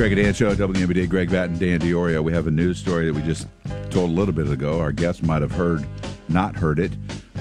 Greg and Dan Show, WMBD, Greg Batton, Dan Diorio. We have a news story that we just told a little bit ago. Our guests might have heard, not heard it,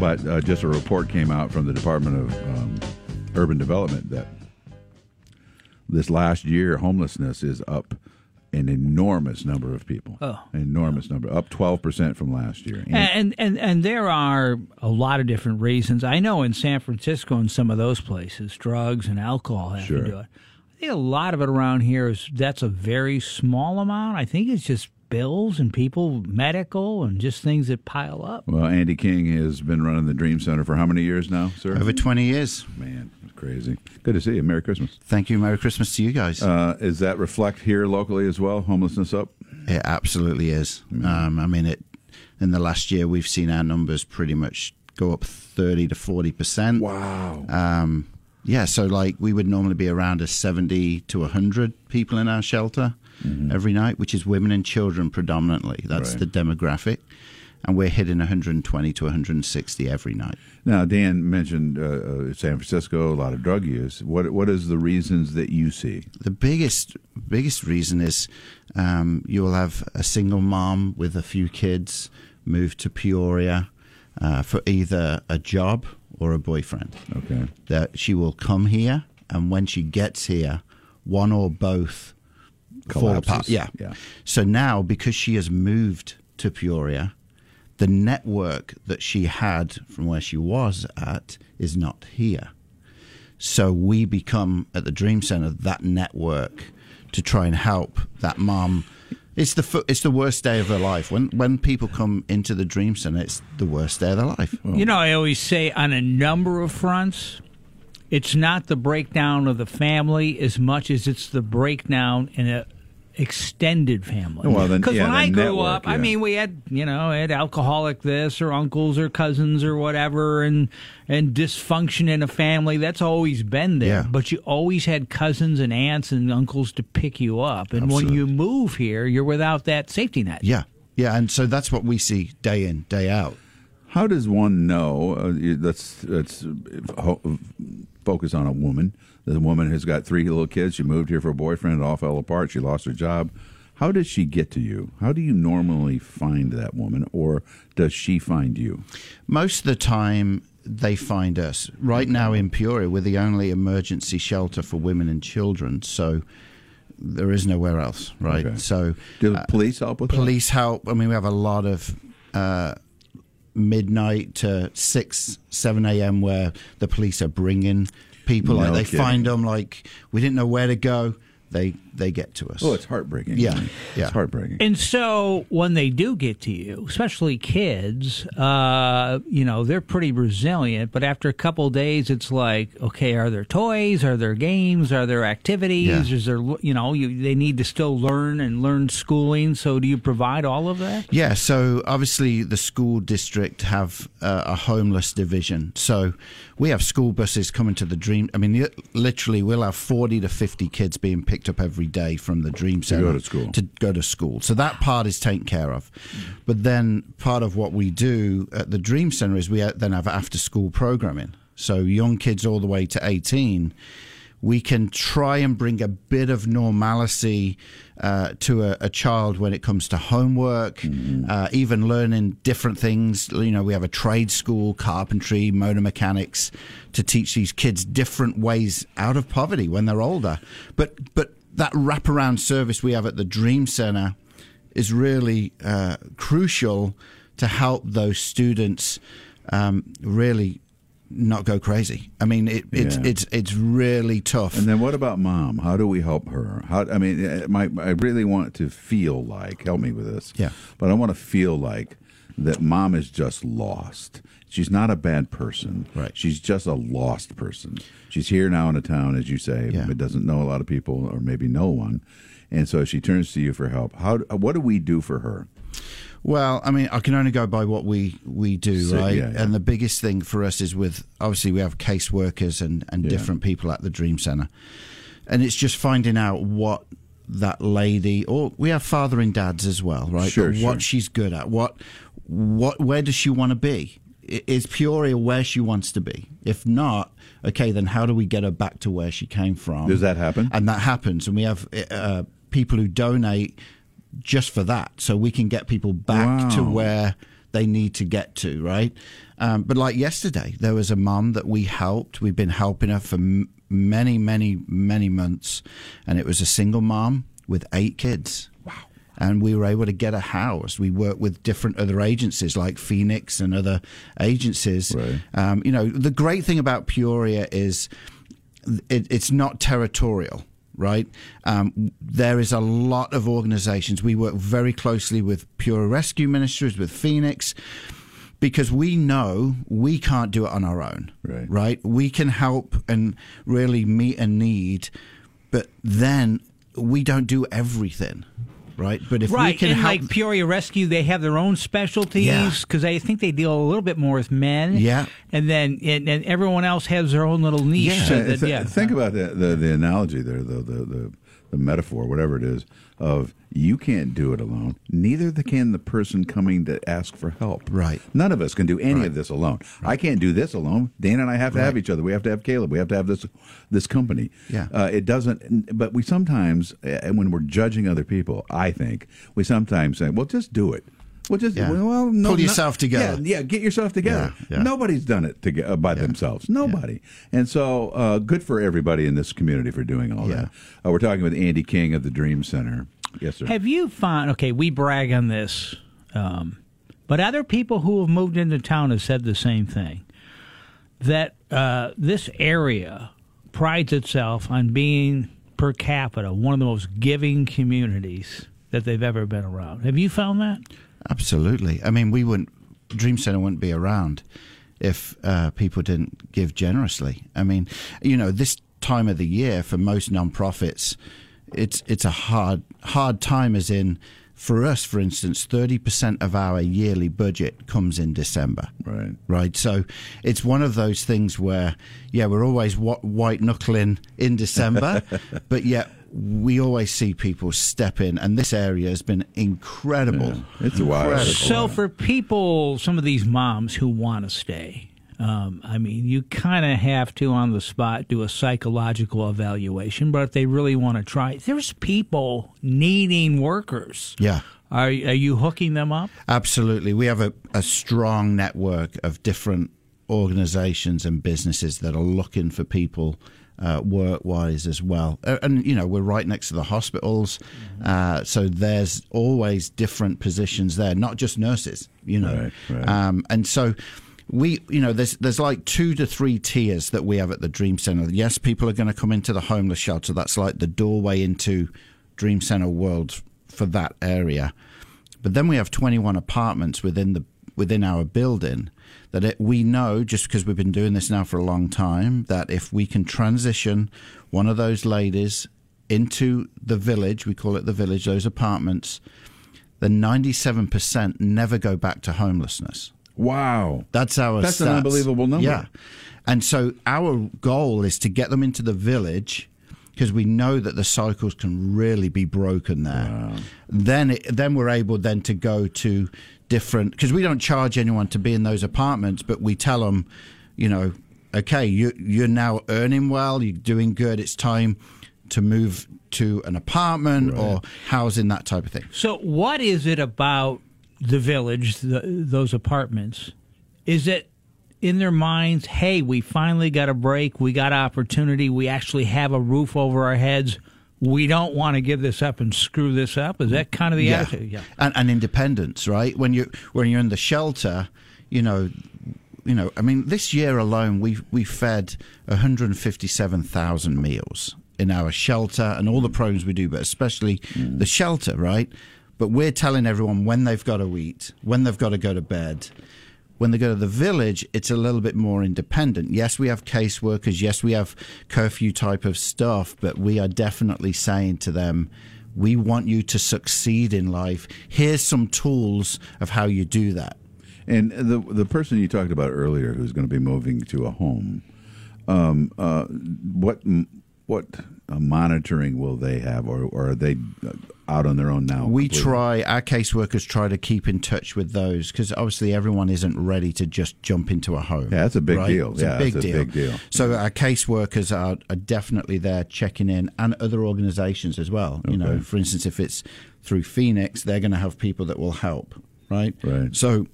but uh, just a report came out from the Department of um, Urban Development that this last year homelessness is up an enormous number of people. Oh. An enormous number, up 12% from last year. And- And, and and there are a lot of different reasons. I know in San Francisco and some of those places, drugs and alcohol have Sure. to do it. I think a lot of it around here is that's a very small amount. I think it's just bills and people medical and just things that pile up. well, Andy King has been running the Dream Center for how many years now, sir? Over 20 years. Man, it's crazy. Good to see you. Merry Christmas. Thank you. Merry Christmas to you guys. Uh, is that reflect here locally as well? Homelessness up? it absolutely is. Um, I mean, it. in the last year, we've seen our numbers pretty much go up 30 to 40%. Wow. Um, yeah, so like we would normally be around a 70 to 100 people in our shelter every night, which is women and children predominantly. That's Right. the demographic. And we're hitting 120 to 160 every night. Now, Dan mentioned uh, uh, San Francisco, a lot of drug use. What What is the reasons that you see? The biggest biggest reason is um, you will have a single mom with a few kids move to Peoria uh, for either a job or a boyfriend. Okay. That she will come here, and when she gets here, one or both fall Collapses. apart. Yeah. Yeah. So now, because she has moved to Peoria, the network that she had from where she was at is not here. So we become at the Dream Center that network to try and help that mom. It's the it's the worst day of their life when when people come into the Dream Center. It's the worst day of their life. You know, I always say on a number of fronts, it's not the breakdown of the family as much as it's the breakdown in a extended family. Well, then- Because yeah, when the I grew network, up, I mean, we had you know, had alcoholic this or uncles or cousins or whatever, and and dysfunction in a family. That's always been there. Yeah. But you always had cousins and aunts and uncles to pick you up. And when you move here, you're without that safety net. Yeah, yeah, and so that's what we see day in day out. How does one know? Uh, you- let's let's focus on a woman. The woman has got three little kids. She moved here for a boyfriend. It all fell apart. She lost her job. How does she get to you? How do you normally find that woman, or does she find you? Most of the time, they find us. Right now in Peoria, we're the only emergency shelter for women and children, so there is nowhere else, right? Okay. So, Do uh, police help with that? police help. I mean, we have a lot of uh, midnight to 6, 7 a.m. where the police are bringing people. No like, they find them, like, we didn't know where to go. They, they get to us. Oh, it's heartbreaking. Yeah, yeah. It's heartbreaking. And so when they do get to you, especially kids, uh, you know, they're pretty resilient. But after a couple of days, it's like, okay, are there toys? Are there games? Are there activities? Yeah. Is there, you know, you, they need to still learn and learn schooling. So do you provide all of that? Yeah, so obviously the school district have uh, a homeless division. So we have school buses coming to the Dream. I mean, literally, we'll have forty to fifty kids being picked up every day from the Dream Center go to school. To go to school. So that part is taken care of. But then part of what we do at the Dream Center is we then have after school programming. So young kids all the way to eighteen we can try and bring a bit of normalcy uh, to a, a child when it comes to homework, uh, even learning different things. You know, we have a trade school, carpentry, motor mechanics, to teach these kids different ways out of poverty when they're older. But but that wraparound service we have at the Dream Center is really uh, crucial to help those students um, really not go crazy. I mean, it, it's Yeah. it's it's really tough. And then what about mom? How do we help her? How I mean, uh, my I really want to feel like help me with this. Yeah. But I want to feel like that mom is just lost. She's not a bad person. Right. She's just a lost person. She's here now in a town, as you say, Yeah. but doesn't know a lot of people or maybe no one. And so she turns to you for help. How? What do we do for her? Well, I mean, I can only go by what we we do, So, right? yeah, yeah. And the biggest thing for us is with obviously we have caseworkers and and Yeah. different people at the Dream Center, and it's just finding out what that lady or we have father and dads as well, right? Sure, sure. What she's good at, what what where does she want to be? Is Peoria where she wants to be? If not, okay, then how do we get her back to where she came from? Does that happen? And that happens, and we have uh, people who donate just for that, so we can get people back to where they need to get to, right? Um, but like yesterday, there was a mum that we helped. We've been helping her for m- many, many, many months, and it was a single mom with eight kids. Wow. And we were able to get a house. We work with different other agencies like Phoenix and other agencies. Right. Um, you know, the great thing about Peoria is it, it's not territorial, right? Um, there is a lot of organizations. We work very closely with Peoria Rescue Ministries, with Phoenix, because we know we can't do it on our own, Right. Right? We can help and really meet a need, but then we don't do everything, right? But if we Right, can and help, like Peoria Rescue, they have their own specialties because I think they deal a little bit more with men. Yeah. and then and, and everyone else has their own little niche. Yeah. so that, th- yeah. Think about the, the the analogy there, the, the the the metaphor, whatever it is, of you can't do it alone. Neither the, can the person coming to ask for help. Right. None of us can do any of this alone. I can't do this alone. Dan and I have to have each other. We have to have Caleb. We have to have this this company. Yeah. Uh, it doesn't. But we sometimes, uh, when we're judging other people, I think we sometimes say, "Well, just do it." Well, just Yeah. well, no, Pull no- yourself together. Yeah, yeah, get yourself together. Yeah, yeah. Nobody's done it to, uh, by themselves. Nobody. And so, uh, good for everybody in this community for doing all Yeah. that. Uh, we're talking with Andy King of the Dream Center. Yes, sir. Have you found? Okay, we brag on this, um, but other people who have moved into town have said the same thing. That uh, this area prides itself on being per capita one of the most giving communities that they've ever been around. Have you found that? Absolutely. I mean, we wouldn't Dream Center wouldn't be around if uh, people didn't give generously. I mean, you know, this time of the year for most nonprofits, it's it's a hard hard time. As in, for us, for instance, thirty percent of our yearly budget comes in December. Right. Right. So it's one of those things where, yeah, we're always white knuckling in December, but yet we always see people step in, and this area has been incredible. Yeah. It's a wild. So for people, some of these moms who want to stay, um, I mean, you kind of have to on the spot do a psychological evaluation. But if they really want to try, there's people needing workers. Yeah. Are are you hooking them up? Absolutely. We have a, a strong network of different organizations and businesses that are looking for people uh, work wise as well. Uh, and, you know, we're right next to the hospitals. Uh, so there's always different positions there, not just nurses, you know. Right, right. Um, and so. We, you know, there's there's like two to three tiers that we have at the Dream Center. Yes, people are going to come into the homeless shelter. That's like the doorway into Dream Center world for that area. But then we have 21 apartments within the within our building that it, we know just because we've been doing this now for a long time that if we can transition one of those ladies into the village, we call it the village, those apartments, then 97% never go back to homelessness. Wow. That's our That's an unbelievable number. Yeah. And so our goal is to get them into the village because we know that the cycles can really be broken there. Then it, then we're able then to go to different because we don't charge anyone to be in those apartments, but we tell them, you know, okay, you you're now earning well, you're doing good. It's time to move to an apartment or housing that type of thing. So, what is it about the village, the, those apartments? Is it in their minds, hey, we finally got a break, we got opportunity, we actually have a roof over our heads. We don't want to give this up and screw this up. Is that kind of the attitude? Yeah. And, and independence, right? When you when you're in the shelter, you know, you know. I mean, this year alone, we we fed 157,000 meals in our shelter and all the programs we do, but especially mm. the shelter, right? But we're telling everyone when they've got to eat, when they've got to go to bed. When they go to the village, it's a little bit more independent. Yes, we have caseworkers. Yes, we have curfew type of stuff, but we are definitely saying to them, we want you to succeed in life. Here's some tools of how you do that. And the the person you talked about earlier, who's going to be moving to a home, um, uh, what what uh, monitoring will they have, or, or are they uh, out on their own now? We completely? try, our caseworkers try to keep in touch with those because obviously everyone isn't ready to just jump into a home. Yeah, that's a big right? deal. It's Yeah, a big that's a deal. big deal. So our caseworkers are, are definitely there checking in and other organizations as well. You know, for instance, if it's through Phoenix, they're going to have people that will help, right? Right. So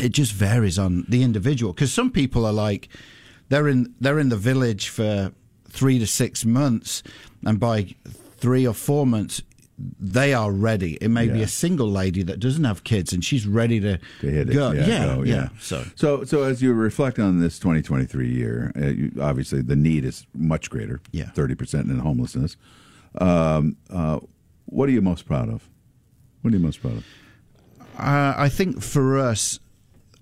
it just varies on the individual because some people are like they're in they're in the village for three to six months and by three or four months they are ready it may be a single lady that doesn't have kids and she's ready to, to hit it. go Yeah, yeah go, yeah. so so, so as you reflect on this 2023 year, uh, you, obviously the need is much greater. Yeah. 30 percent in homelessness. Um, uh, what are you most proud of? What are you most proud of? uh, I think for us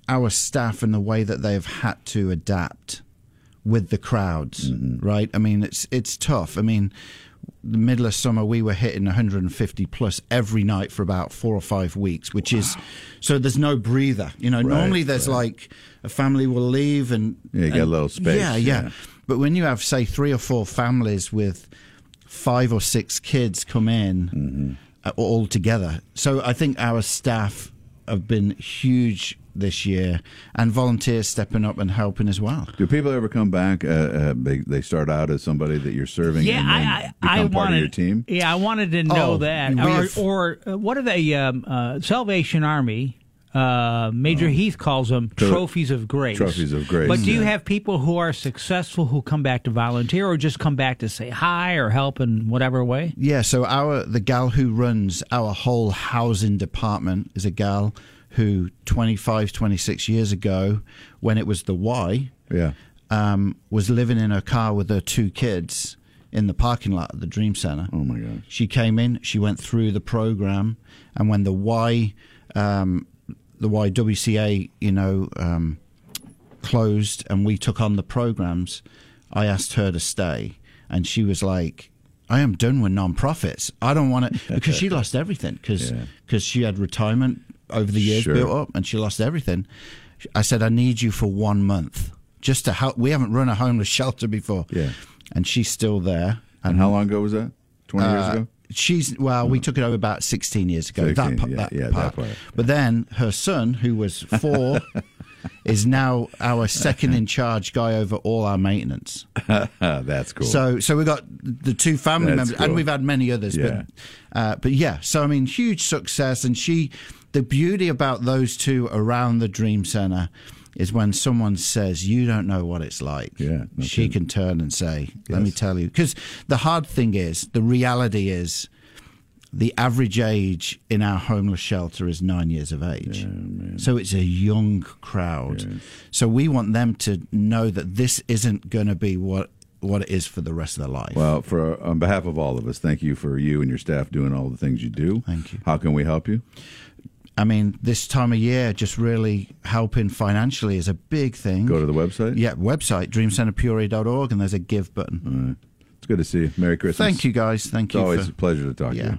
our staff and the way that they've had to adapt with the crowds right? I mean it's it's tough. I mean the middle of summer we were hitting 150 plus every night for about four or five weeks which is so there's no breather. You know normally there's right. like a family will leave and Yeah, you get a little space, yeah, yeah. yeah. but when you have say three or four families with five or six kids come in uh, all together. So I think our staff have been huge this year and volunteers stepping up and helping as well Do people ever come back? Uh, uh, they, they start out as somebody that you're serving Yeah, and then I, I, become I part wanted of your team? Yeah, I wanted to know Oh, that. Or, have- or uh, what are they? Um, uh, Salvation Army. Uh, Major Heath calls them Tro- trophies of grace. Trophies of grace, But do you yeah. have people who are successful who come back to volunteer, or just come back to say hi or help in whatever way? Yeah, so our the gal who runs our whole housing department is a gal who 25, 26 years ago, when it was the Y, Yeah. um, was living in her car with her two kids in the parking lot at the Dream Center. Oh my gosh. She came in, she went through the program, and when the Y, um, the YWCA, you know, um, closed and we took on the programs, I asked her to stay, and she was like, "I am done with non-profits. I don't want it because she lost everything because Yeah. she had retirement over the years Sure. built up, and she lost everything." I said, "I need you for one month." Just to help, we haven't run a homeless shelter before, Yeah. and she's still there. And how long ago was that? 20 years Uh, ago? She's well, we took it over about sixteen years ago. 16, that, yeah, that yeah, that part. part. But then her son, who was four, is now our second in charge guy over all our maintenance. That's cool. So, so we got the two family That's members, cool. and we've had many others. Yeah. But, uh, but yeah. So I mean, huge success, and she. The beauty about those two around the Dream Center is when someone says, "You don't know what it's like." Yeah, she can turn and say, "Let me tell you," because the hard thing is, the reality is. The average age in our homeless shelter is nine years of age. so it's a young crowd. So we want them to know that this isn't going to be what what it is for the rest of their life. well, for on behalf of all of us, thank you for you and your staff doing all the things you do. Thank you. How can we help you? I mean, this time of year, just really helping financially is a big thing. Go to the website. yeah, website, dreamcenterpeoria.org, and there's a give button. All right. It's good to see you. Merry Christmas. Thank you, guys. Thank It's you. always for, a pleasure to talk to you.